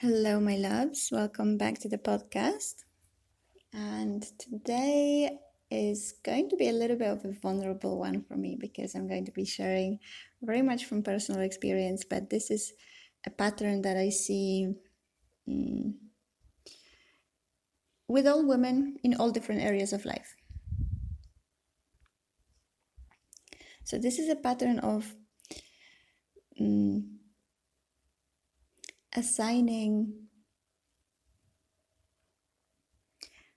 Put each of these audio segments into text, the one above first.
Hello, my loves. Welcome back to the podcast. And today is going to be a little bit of a vulnerable one for me because I'm going to be sharing very much from personal experience, but this is a pattern that I see um, with all women in all different areas of life. So, this is a pattern of um, assigning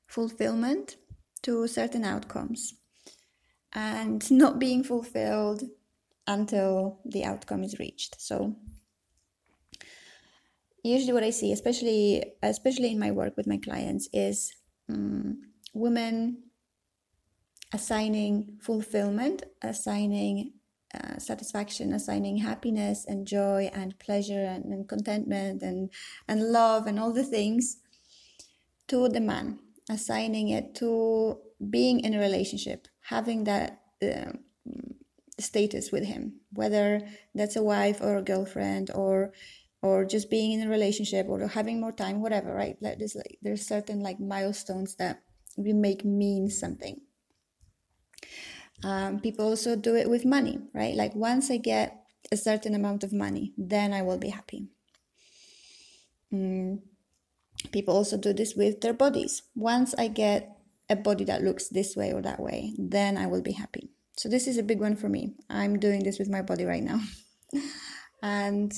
fulfillment to certain outcomes and not being fulfilled until the outcome is reached. So usually what i see especially especially in my work with my clients is um, women assigning fulfillment assigning uh, satisfaction, assigning happiness and joy and pleasure and, and, contentment and, and love and all the things to the man, assigning it to being in a relationship, having that uh, status with him, whether that's a wife or a girlfriend or or just being in a relationship or having more time, whatever, right? Like there's like there's certain like milestones that we make mean something. Um, people also do it with money, right? Like once I get a certain amount of money, then I will be happy. Mm. People also do this with their bodies. Once I get a body that looks this way or that way, then I will be happy. So this is a big one for me. I'm doing this with my body right now. and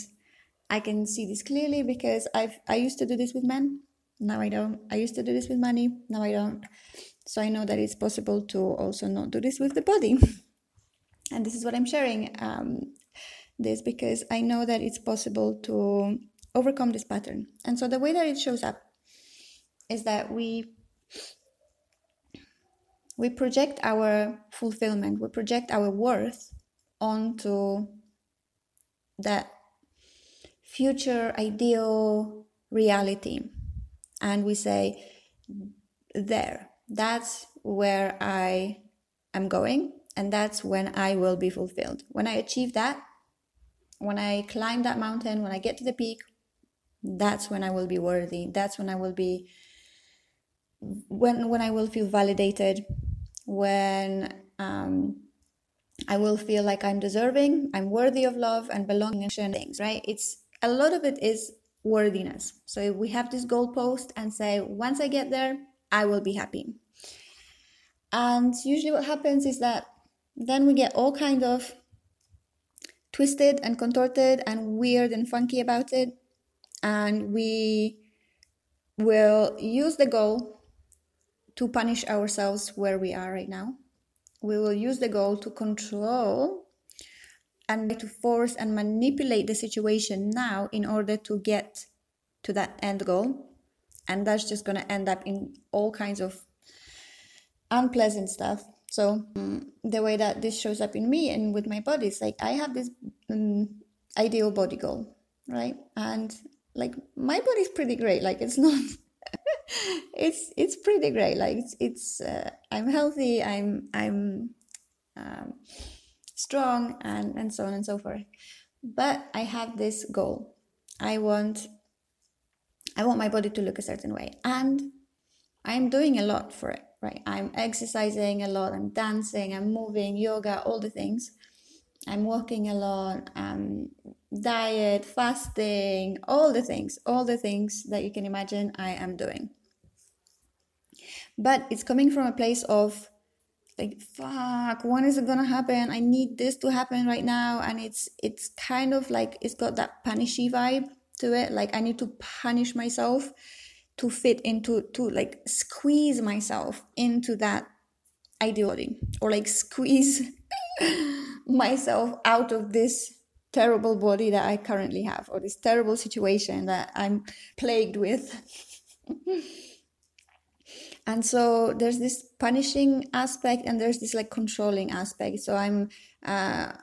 I can see this clearly because I've I used to do this with men. Now I don't. I used to do this with money. Now I don't. So I know that it's possible to also not do this with the body. and this is what I'm sharing um, this because I know that it's possible to overcome this pattern. And so the way that it shows up is that we we project our fulfillment, we project our worth onto that future ideal reality. And we say, there, that's where I am going, and that's when I will be fulfilled. When I achieve that, when I climb that mountain, when I get to the peak, that's when I will be worthy. That's when I will be when when I will feel validated, when um, I will feel like I'm deserving, I'm worthy of love and belonging and things, right? It's a lot of it is worthiness. So if we have this goalpost and say, once I get there, I will be happy. And usually what happens is that then we get all kind of twisted and contorted and weird and funky about it. And we will use the goal to punish ourselves where we are right now. We will use the goal to control and to force and manipulate the situation now in order to get to that end goal. And that's just going to end up in all kinds of unpleasant stuff. So um, the way that this shows up in me and with my body is like I have this um, ideal body goal, right? And like my body's pretty great. Like it's not. it's it's pretty great. Like it's it's uh, I'm healthy. I'm I'm um, strong and and so on and so forth. But I have this goal. I want I want my body to look a certain way, and I'm doing a lot for it right? I'm exercising a lot, I'm dancing, I'm moving, yoga, all the things. I'm walking a lot, um, diet, fasting, all the things, all the things that you can imagine I am doing. But it's coming from a place of like fuck when is it gonna happen i need this to happen right now and it's it's kind of like it's got that punishy vibe to it like i need to punish myself to fit into to like squeeze myself into that ideology or like squeeze myself out of this terrible body that I currently have or this terrible situation that I'm plagued with. and so there's this punishing aspect and there's this like controlling aspect. So I'm uh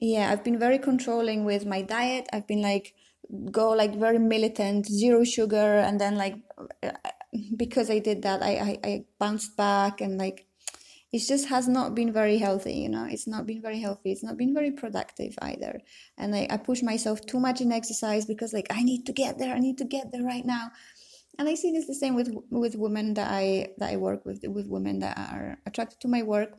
yeah, I've been very controlling with my diet. I've been like go like very militant, zero sugar, and then like uh, because I did that, I, I, I bounced back and like it just has not been very healthy you know? It's not been very healthy. It's not been very productive either. And like i push myself too much in exercise because like i need to get there i need to get there right now. And i see this the same with with women that i that i work with with women that are attracted to my work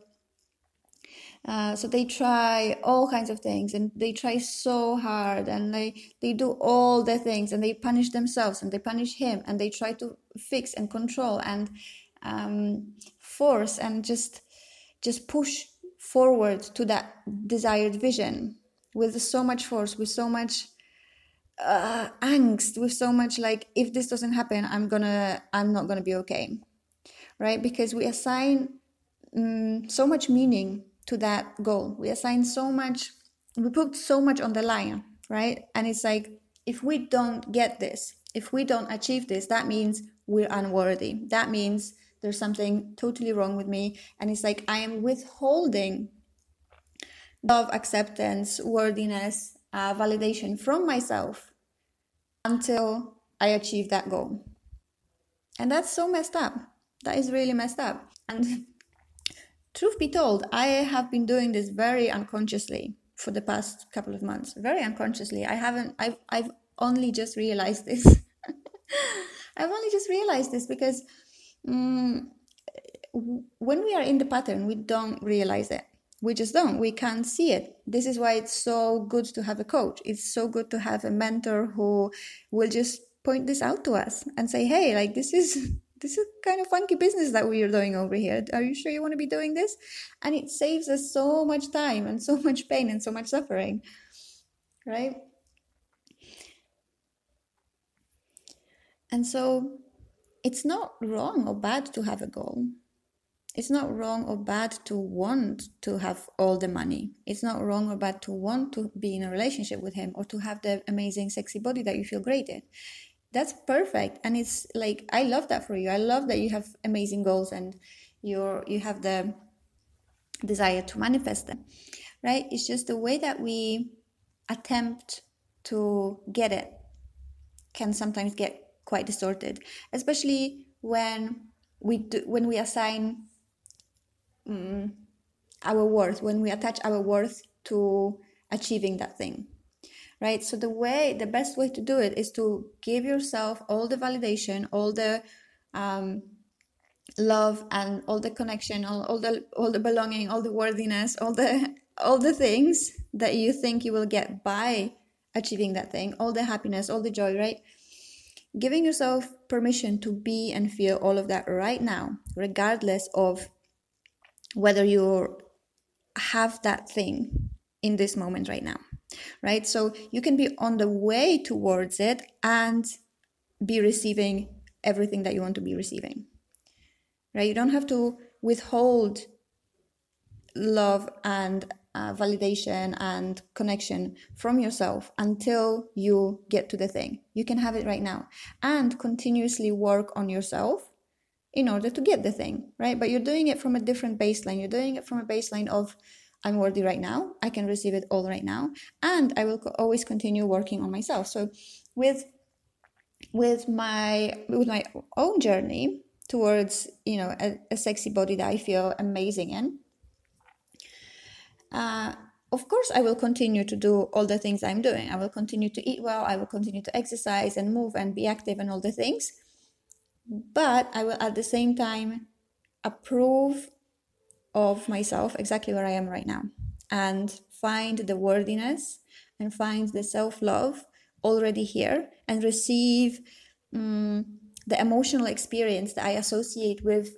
uh, so they try all kinds of things and they try so hard and they they do all the things and they punish themselves and they punish him and they try to fix and control and um, force and just just push forward to that desired vision with so much force with so much uh, angst with so much like if this doesn't happen i'm gonna i'm not gonna be okay right? Because we assign um, so much meaning to that goal. We assign so much we put so much on the line right? And it's like if we don't get this if we don't achieve this that means we're unworthy. That means there's something totally wrong with me. And it's like i am withholding love acceptance worthiness uh, validation from myself until i achieve that goal. And that's so messed up. That is really messed up. And truth be told i have been doing this very unconsciously for the past couple of months very unconsciously i haven't i've, I've only just realized this i've only just realized this because mm, when we are in the pattern, we don't realize it. We just don't. We can't see it. This is why it's so good to have a coach. It's so good to have a mentor who will just point this out to us and say, "Hey, like this is this is kind of funky business that we are doing over here. Are you sure you want to be doing this?" And it saves us so much time and so much pain and so much suffering, right? And so it's not wrong or bad to have a goal. It's not wrong or bad to want to have all the money. It's not wrong or bad to want to be in a relationship with him or to have the amazing, sexy body that you feel great in. That's perfect. And it's like, I love that for you. I love that you have amazing goals and you're, you have the desire to manifest them, right? It's just the way that we attempt to get it can sometimes get quite distorted, especially when we do, when we assign um, our worth, when we attach our worth to achieving that thing, right? So the way, the best way to do it is to give yourself all the validation, all the um, love, and all the connection, all, all the all the belonging, all the worthiness, all the all the things that you think you will get by achieving that thing, all the happiness, all the joy, right? giving yourself permission to be and feel all of that right now, regardless of whether you have that thing in this moment right now, right? So you can be on the way towards it and be receiving everything that you want to be receiving, right? You don't have to withhold love and uh, validation and connection from yourself until you get to the thing. You can have it right now and continuously work on yourself in order to get the thing, right? But you're doing it from a different baseline. You're doing it from a baseline of I'm worthy right now. I can receive it all right now, and I will co- always continue working on myself. So, with with my with my own journey towards you know a, a sexy body that I feel amazing in, uh, of course i will continue to do all the things i'm doing i will continue to eat well i will continue to exercise and move and be active and all the things but i will at the same time approve of myself exactly where i am right now and find the worthiness and find the self-love already here and receive um, the emotional experience that i associate with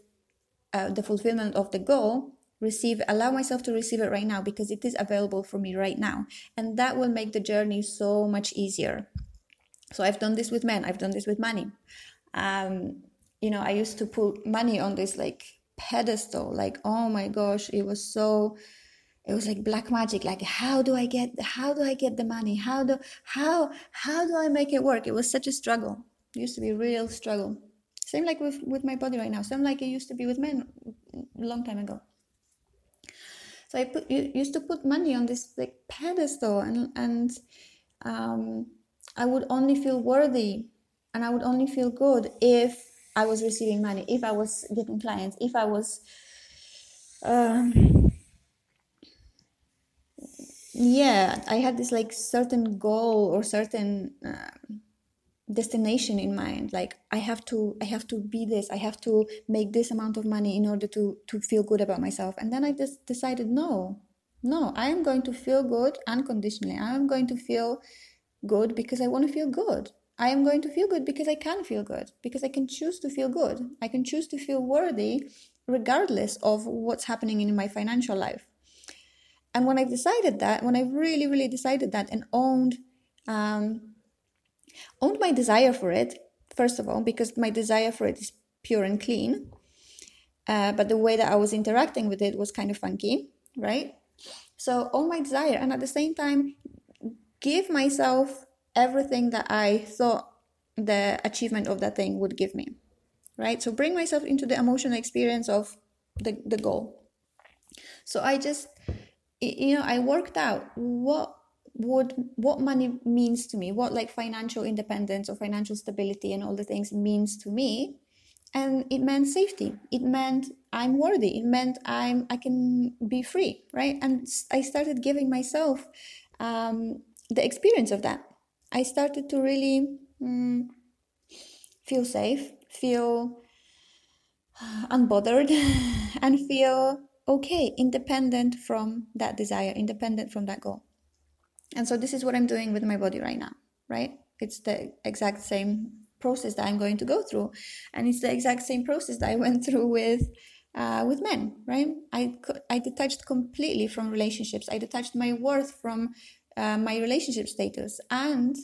uh, the fulfillment of the goal receive allow myself to receive it right now because it is available for me right now. And that will make the journey so much easier. So i've done this with men i've done this with money. Um, you know i used to put money on this like pedestal like oh my gosh it was so it was like black magic like how do i get how do i get the money? How do how how do i make it work? It was such a struggle. It used to be real struggle. Same like with with my body right now. Same like it used to be with men a long time ago. So I put used to put money on this like pedestal, and and um, I would only feel worthy, and I would only feel good if I was receiving money, if I was getting clients, if I was um, yeah i had this like certain goal or certain uh, destination in mind like i have to i have to be this i have to make this amount of money in order to to feel good about myself. And then i just decided no no i am going to feel good unconditionally. I am going to feel good because i want to feel good i am going to feel good because i can feel good because i can choose to feel good i can choose to feel worthy regardless of what's happening in my financial life and when I've decided that when I've really really decided that and owned um, owned my desire for it, first of all, because my desire for it is pure and clean. Uh, but the way that I was interacting with it was kind of funky, right? So, own my desire, and at the same time, give myself everything that I thought the achievement of that thing would give me, right? So, bring myself into the emotional experience of the, the goal. So, I just, you know, I worked out what would what money means to me what like financial independence or financial stability and all the things means to me. And it meant safety. It meant i'm worthy. It meant i'm i can be free right? And i started giving myself um, the experience of that i started to really mm, feel safe feel unbothered and feel okay independent from that desire independent from that goal and so this is what I'm doing with my body right now, right? It's the exact same process that I'm going to go through, and it's the exact same process that I went through with uh, with men, right? I I detached completely from relationships. I detached my worth from uh, my relationship status, and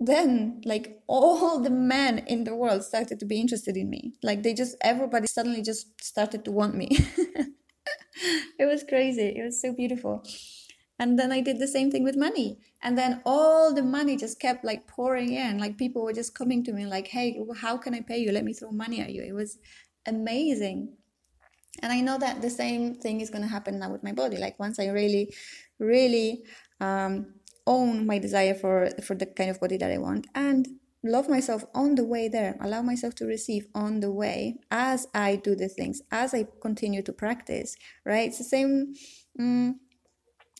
then like all the men in the world started to be interested in me. Like they just everybody suddenly just started to want me. it was crazy. It was so beautiful. And then I did the same thing with money. And then all the money just kept like pouring in. Like people were just coming to me like, hey, how can I pay you? Let me throw money at you. It was amazing. And I know that the same thing is going to happen now with my body. Like once I really, really um, own my desire for, for the kind of body that I want and love myself on the way there, allow myself to receive on the way as I do the things, as I continue to practice, right? It's the same. Um,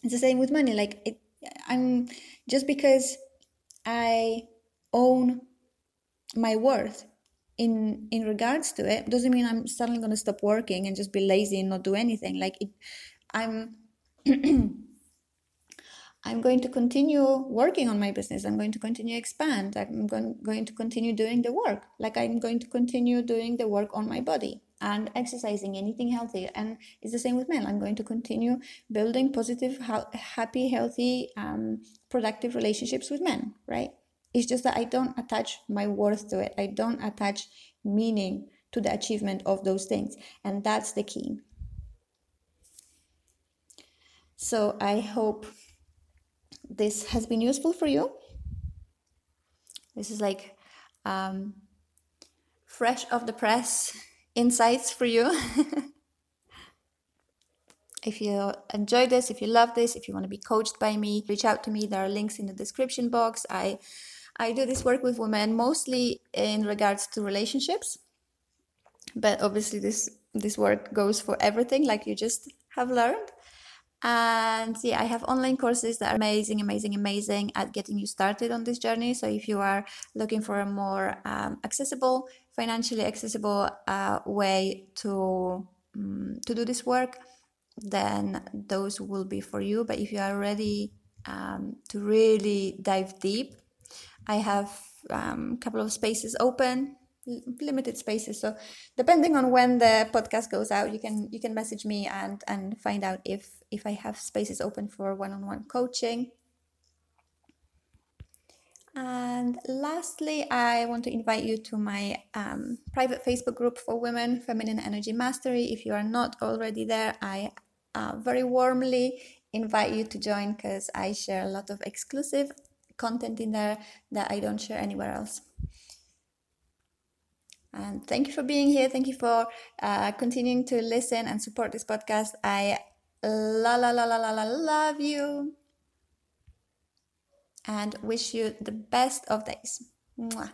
it's the same with money like it i'm just because i own my worth in in regards to it doesn't mean i'm suddenly going to stop working and just be lazy and not do anything like it i'm i'm going to continue working on my business. I'm going to continue expand. I'm going, to continue doing the work. Like i'm going to continue doing the work on my body and exercising anything healthy. And it's the same with men. I'm going to continue building positive happy healthy um, productive relationships with men right? It's just that i don't attach my worth to it. I don't attach meaning to the achievement of those things. And that's the key. So i hope this has been useful for you this is like um, fresh off the press insights for you. if you enjoy this, if you love this, if you want to be coached by me, reach out to me. There are links in the description box. I I do this work with women mostly in regards to relationships. But obviously this this work goes for everything like you just have learned. And yeah, I have online courses that are amazing, amazing, amazing at getting you started on this journey. So if you are looking for a more um, accessible financially accessible uh, way to um, to do this work, then those will be for you. But if you are ready um, to really dive deep, I have a um, couple of spaces open limited spaces so depending on when the podcast goes out you can you can message me and and find out if if i have spaces open for one-on-one coaching and lastly, I want to invite you to my um, private Facebook group for women, Feminine Energy Mastery. If you are not already there, I uh, very warmly invite you to join because I share a lot of exclusive content in there that I don't share anywhere else. And thank you for being here. Thank you for uh, continuing to listen and support this podcast. I la la la la la la love you and wish you the best of days. Mwah.